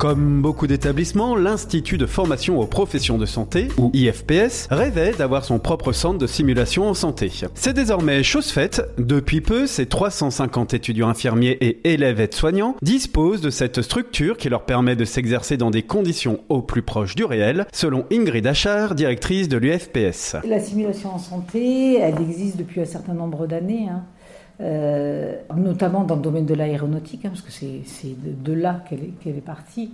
Comme beaucoup d'établissements, l'Institut de formation aux professions de santé, ou IFPS, rêvait d'avoir son propre centre de simulation en santé. C'est désormais chose faite. Depuis peu, ces 350 étudiants infirmiers et élèves aides-soignants disposent de cette structure qui leur permet de s'exercer dans des conditions au plus proche du réel, selon Ingrid Achard, directrice de l'UFPS. La simulation en santé, elle existe depuis un certain nombre d'années. Hein. Euh, notamment dans le domaine de l'aéronautique, hein, parce que c'est de, là qu'elle est, partie.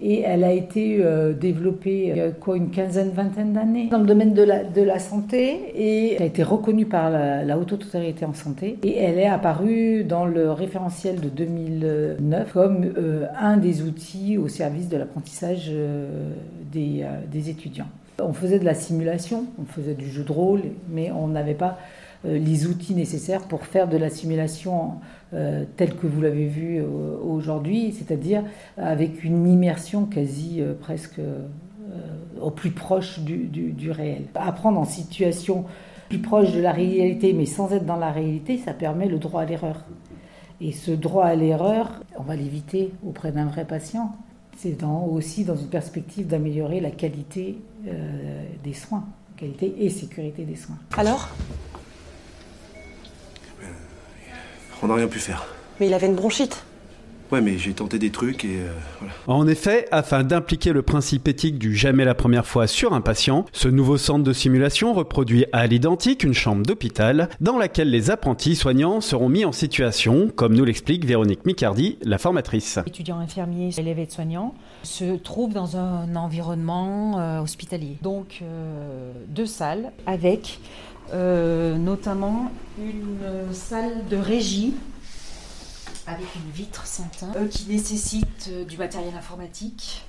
Et elle a été euh, développée il y a quoi, une quinzaine, vingtaine d'années dans le domaine de la, santé et elle a été reconnue par la, Haute Autorité en Santé. Et elle est apparue dans le référentiel de 2009 comme euh, un des outils au service de l'apprentissage des, étudiants. On faisait de la simulation, on faisait du jeu de rôle, mais on n'avait pas les outils nécessaires pour faire de la simulation euh, telle que vous l'avez vu euh, aujourd'hui, c'est-à-dire avec une immersion quasi presque au plus proche du, réel. Apprendre en situation plus proche de la réalité, mais sans être dans la réalité, ça permet le droit à l'erreur. Et ce droit à l'erreur, on va l'éviter auprès d'un vrai patient. C'est aussi dans une perspective d'améliorer la qualité des soins, qualité et sécurité des soins. Alors? On n'a rien pu faire. Mais il avait une bronchite. Ouais, mais j'ai tenté des trucs et euh, voilà. En effet, afin d'impliquer le principe éthique du jamais la première fois sur un patient, ce nouveau centre de simulation reproduit à l'identique une chambre d'hôpital dans laquelle les apprentis soignants seront mis en situation, comme nous l'explique Véronique Micardi, la formatrice. Étudiants infirmiers, élèves et soignants se trouvent dans un environnement euh, hospitalier. Donc euh, deux salles avec euh, notamment une salle de régie avec une vitre sans euh, qui nécessite euh, du matériel informatique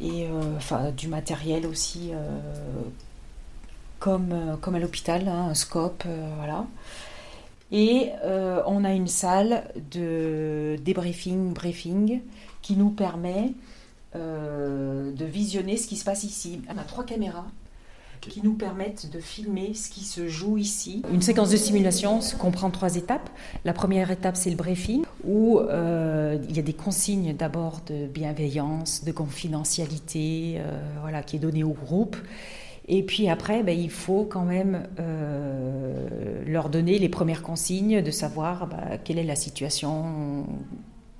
et enfin du matériel aussi comme, comme à l'hôpital, hein, un scope, voilà. Et on a une salle de débriefing, briefing, qui nous permet de visionner ce qui se passe ici. On a trois caméras qui nous permettent de filmer ce qui se joue ici. Une séquence de simulation comprend trois étapes. La première étape, c'est le briefing, où euh, il y a des consignes d'abord de bienveillance, de confidentialité, euh, voilà, qui est donnée au groupe. Et puis après, ben, il faut quand même euh, leur donner les premières consignes de savoir ben, quelle est la situation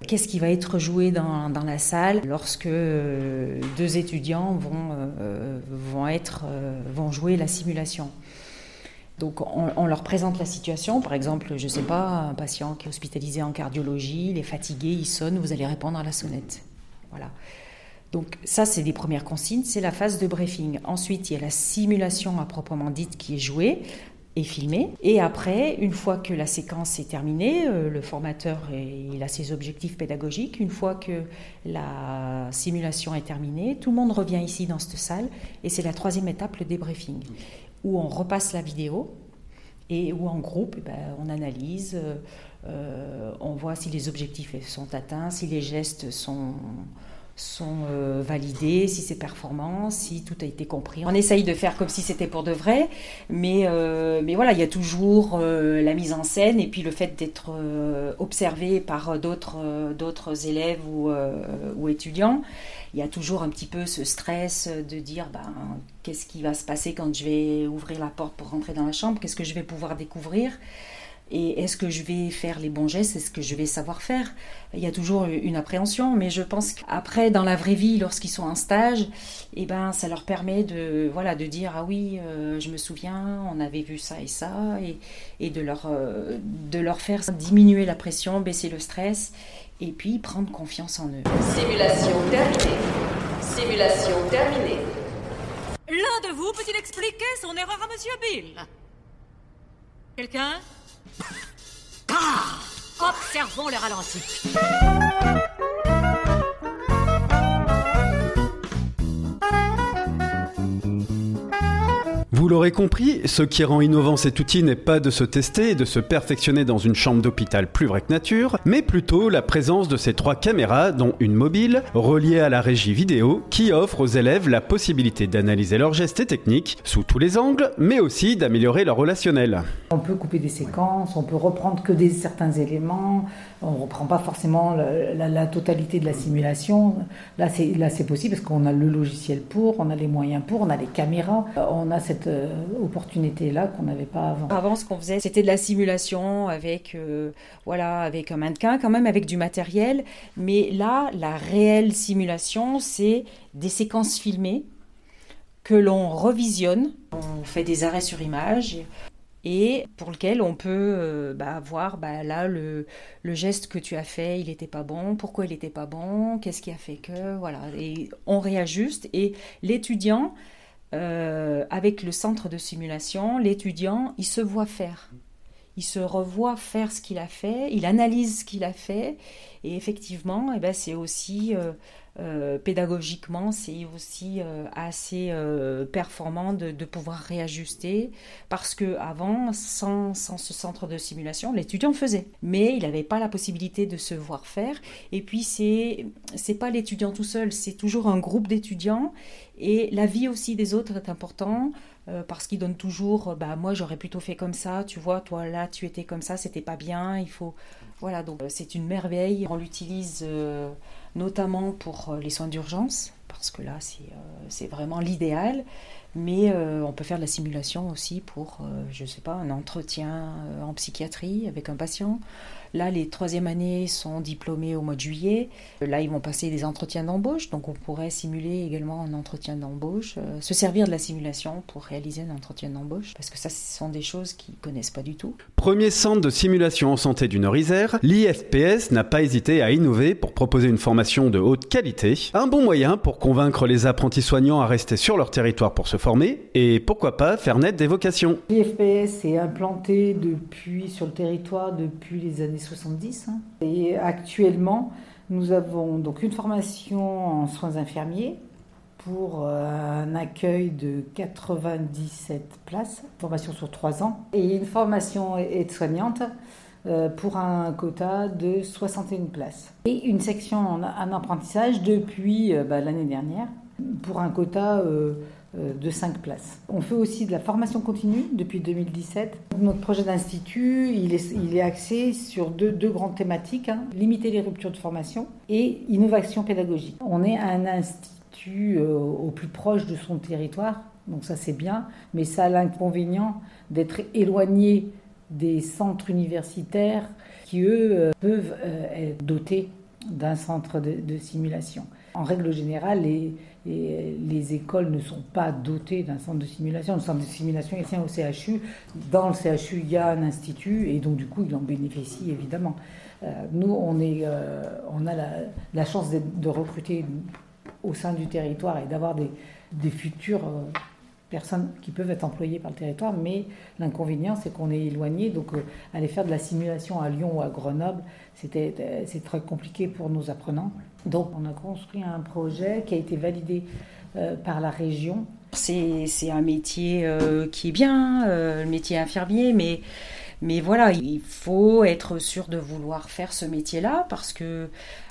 Qu'est-ce qui va être joué dans, dans la salle lorsque euh, deux étudiants vont, euh, vont, être, euh, vont jouer la simulation? Donc on, leur présente la situation, par exemple, je ne sais pas, un patient qui est hospitalisé en cardiologie, il est fatigué, il sonne, vous allez répondre à la sonnette. Voilà. Donc ça, c'est des premières consignes, c'est la phase de briefing. Ensuite, il y a la simulation à proprement dite qui est jouée est filmé. Et après, une fois que la séquence est terminée, euh, le formateur il a ses objectifs pédagogiques. Une fois que la simulation est terminée, tout le monde revient ici dans cette salle et c'est la troisième étape, le débriefing, où on repasse la vidéo et où en groupe, eh ben, on analyse, euh, on voit si les objectifs sont atteints, si les gestes sont sont euh, validées, si c'est performant, si tout a été compris. On essaye de faire comme si c'était pour de vrai, mais, euh, mais voilà, il y a toujours euh, la mise en scène et puis le fait d'être observé par d'autres, élèves ou, ou, étudiants. Il y a toujours un petit peu ce stress de dire ben, qu'est-ce qui va se passer quand je vais ouvrir la porte pour rentrer dans la chambre, qu'est-ce que je vais pouvoir découvrir. Et est-ce que je vais faire les bons gestes? Est-ce que je vais savoir faire? Il y a toujours une appréhension, mais je pense qu'après, dans la vraie vie, lorsqu'ils sont en stage, eh ben, ça leur permet de, voilà, de dire Ah oui, euh, je me souviens, on avait vu ça et ça, et, et de, leur, euh, de leur faire diminuer la pression, baisser le stress, et puis prendre confiance en eux. Simulation terminée. Simulation terminée. L'un de vous peut-il expliquer son erreur à Monsieur Bill? Quelqu'un? Observons le ralenti. L'aurez compris, ce qui rend innovant cet outil n'est pas de se tester et de se perfectionner dans une chambre d'hôpital plus vrai que nature, mais plutôt la présence de ces trois caméras, dont une mobile, reliée à la régie vidéo, qui offre aux élèves la possibilité d'analyser leurs gestes et techniques sous tous les angles, mais aussi d'améliorer leur relationnel. On peut couper des séquences, on peut reprendre que certains éléments, on ne reprend pas forcément la, totalité de la simulation. Là, c'est possible parce qu'on a le logiciel pour, on a les moyens pour, on a les caméras, on a cette euh, opportunité-là qu'on n'avait pas avant. Avant, ce qu'on faisait, c'était de la simulation avec, euh, voilà, avec un mannequin, quand même avec du matériel. Mais là, la réelle simulation, c'est des séquences filmées que l'on revisionne. On fait des arrêts sur image et pour lequel on peut euh, bah, voir bah, là le, geste que tu as fait, il n'était pas bon, pourquoi il n'était pas bon, qu'est-ce qui a fait que, voilà, et on réajuste et l'étudiant euh, avec le centre de simulation, l'étudiant, il se voit faire. Il se revoit faire ce qu'il a fait, il analyse ce qu'il a fait, et effectivement, eh ben, c'est aussi euh, euh, pédagogiquement, c'est aussi assez performant de, pouvoir réajuster, parce que avant, sans, sans ce centre de simulation, l'étudiant faisait, mais il n'avait pas la possibilité de se voir faire. Et puis c'est c'est pas l'étudiant tout seul, c'est toujours un groupe d'étudiants, et la vie aussi des autres est important euh, parce qu'ils donnent toujours, bah moi j'aurais plutôt fait comme ça, tu vois, toi là tu étais comme ça, c'était pas bien, il faut, voilà donc euh, c'est une merveille. On l'utilise euh, notamment pour les soins d'urgence parce que là c'est vraiment l'idéal. Mais on peut faire de la simulation aussi pour, je ne sais pas, un entretien en psychiatrie avec un patient. Là, les troisième années sont diplômés au mois de juillet. Là, ils vont passer des entretiens d'embauche, donc on pourrait simuler également un entretien d'embauche, euh, se servir de la simulation pour réaliser un entretien d'embauche, parce que ça, ce sont des choses qu'ils connaissent pas du tout. Premier centre de simulation en santé du Nord-Isère, l'IFPS n'a pas hésité à innover pour proposer une formation de haute qualité, un bon moyen pour convaincre les apprentis soignants à rester sur leur territoire pour se former, et pourquoi pas faire naître des vocations. L'IFPS est implanté depuis sur le territoire depuis les années 70. Hein. Et actuellement, nous avons donc une formation en soins infirmiers pour euh, un accueil de 97 places, formation sur 3 ans, et une formation aide-soignante euh, pour un quota de 61 places. Et une section en, apprentissage depuis euh, bah, l'année dernière pour un quota de 5 places. On fait aussi de la formation continue depuis 2017. Notre projet d'institut, il est, axé sur deux, grandes thématiques, hein. limiter les ruptures de formation et innovation pédagogique. On est un institut euh, au plus proche de son territoire, donc ça c'est bien, mais ça a l'inconvénient d'être éloigné des centres universitaires qui, eux, euh, peuvent être dotés d'un centre de simulation. En règle générale, les, les écoles ne sont pas dotées d'un centre de simulation. Le centre de simulation est au CHU. Dans le CHU, il y a un institut et donc du coup, il en bénéficie évidemment. Euh, nous, on, est, euh, on a la, chance de recruter au sein du territoire et d'avoir des, des futurs euh, personnes qui peuvent être employées par le territoire, mais l'inconvénient, c'est qu'on est éloigné. Donc, euh, aller faire de la simulation à Lyon ou à Grenoble, c'était, euh, c'est très compliqué pour nos apprenants. Donc, on a construit un projet qui a été validé euh, par la région. C'est, un métier qui est bien, le métier infirmier, mais mais voilà, il faut être sûr de vouloir faire ce métier-là parce que,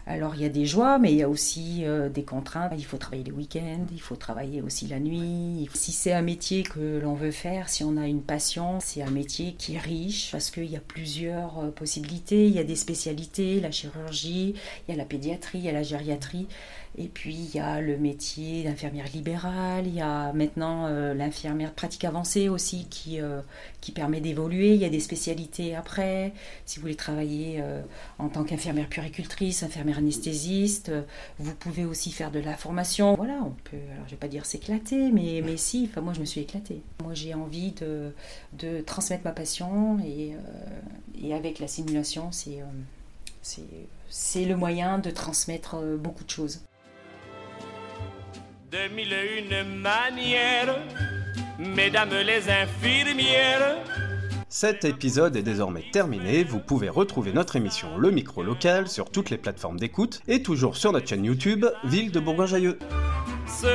alors il y a des joies, mais il y a aussi euh, des contraintes. Il faut travailler les week-ends, il faut travailler aussi la nuit. Si c'est un métier que l'on veut faire, si on a une passion, c'est un métier qui est riche parce qu'il y a plusieurs euh, possibilités. Il y a des spécialités, la chirurgie, il y a la pédiatrie, il y a la gériatrie. Et puis il y a le métier d'infirmière libérale, il y a maintenant euh, l'infirmière pratique avancée aussi qui, euh, qui permet d'évoluer. Il y a des spécialités après. Si vous voulez travailler en tant qu'infirmière puricultrice, infirmière anesthésiste, vous pouvez aussi faire de la formation. Voilà, on peut, alors je vais pas dire s'éclater, mais, mais si, enfin moi je me suis éclatée. Moi j'ai envie de, de, transmettre ma passion et, et avec la simulation, c'est c'est le moyen de transmettre beaucoup de choses de mille une manières, mesdames les infirmières. Cet épisode est désormais terminé, vous pouvez retrouver notre émission Le Micro Local sur toutes les plateformes d'écoute et toujours sur notre chaîne YouTube Ville de Bourgoin-Jailleux. Vous